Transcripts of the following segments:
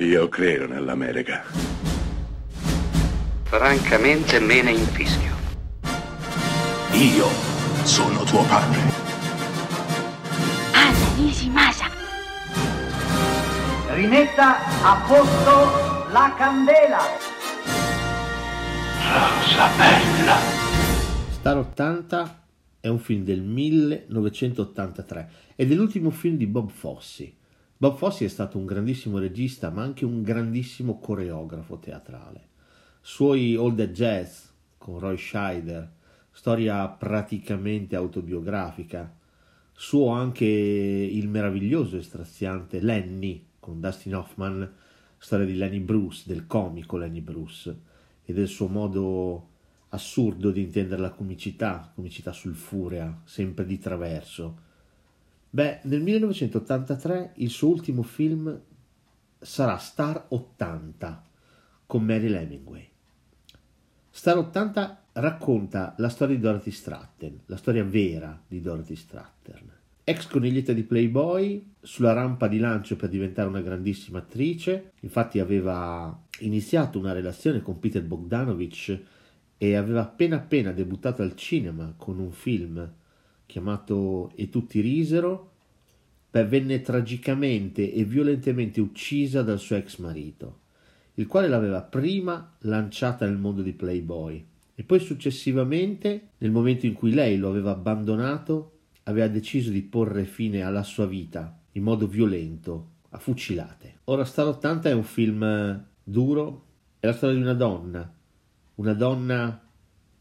Io credo nell'America. Francamente me ne infischio. Io sono tuo padre. Anna Nishimasa. Rimetta a posto la candela. Rosa bella. Star 80 è un film del 1983 ed è l'ultimo film di Bob Fosse. Bob Fosse è stato un grandissimo regista ma anche un grandissimo coreografo teatrale. Suoi All the Jazz con Roy Scheider, storia praticamente autobiografica. Suo anche il meraviglioso e straziante Lenny con Dustin Hoffman, storia di Lenny Bruce, del comico Lenny Bruce e del suo modo assurdo di intendere la comicità, comicità sul furia, sempre di traverso. Beh, nel 1983 il suo ultimo film sarà Star 80 con Mary Hemingway. Star 80 racconta la storia di Dorothy Stratton, la storia vera di Dorothy Stratton. Ex coniglietta di Playboy, sulla rampa di lancio per diventare una grandissima attrice, infatti aveva iniziato una relazione con Peter Bogdanovich e aveva appena appena debuttato al cinema con un film chiamato E tutti risero, venne tragicamente e violentemente uccisa dal suo ex marito, il quale l'aveva prima lanciata nel mondo di Playboy e poi successivamente, nel momento in cui lei lo aveva abbandonato, aveva deciso di porre fine alla sua vita in modo violento, a fucilate. Ora Star 80 è un film duro, è la storia di una donna, una donna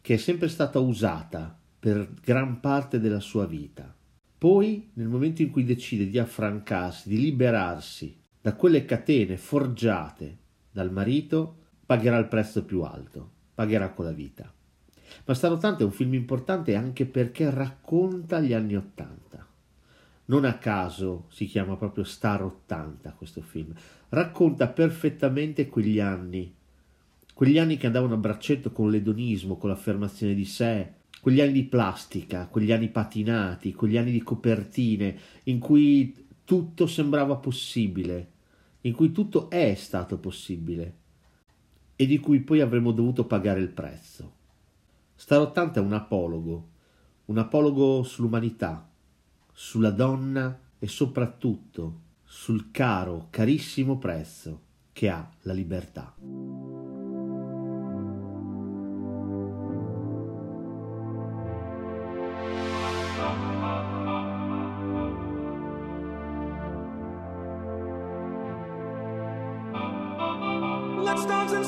che è sempre stata usata per gran parte della sua vita. Poi, nel momento in cui decide di affrancarsi, di liberarsi da quelle catene forgiate dal marito, pagherà il prezzo più alto, pagherà con la vita. Ma Star 80 è un film importante anche perché racconta gli anni 80. Non a caso si chiama proprio Star 80 questo film. Racconta perfettamente quegli anni, quegli anni che andavano a braccetto con l'edonismo, con l'affermazione di sé, quegli anni di plastica, quegli anni patinati, quegli anni di copertine, in cui tutto sembrava possibile, in cui tutto è stato possibile e di cui poi avremmo dovuto pagare il prezzo. Star 80 è un apologo, un apologo sull'umanità, sulla donna e soprattutto sul caro, carissimo prezzo che ha la libertà.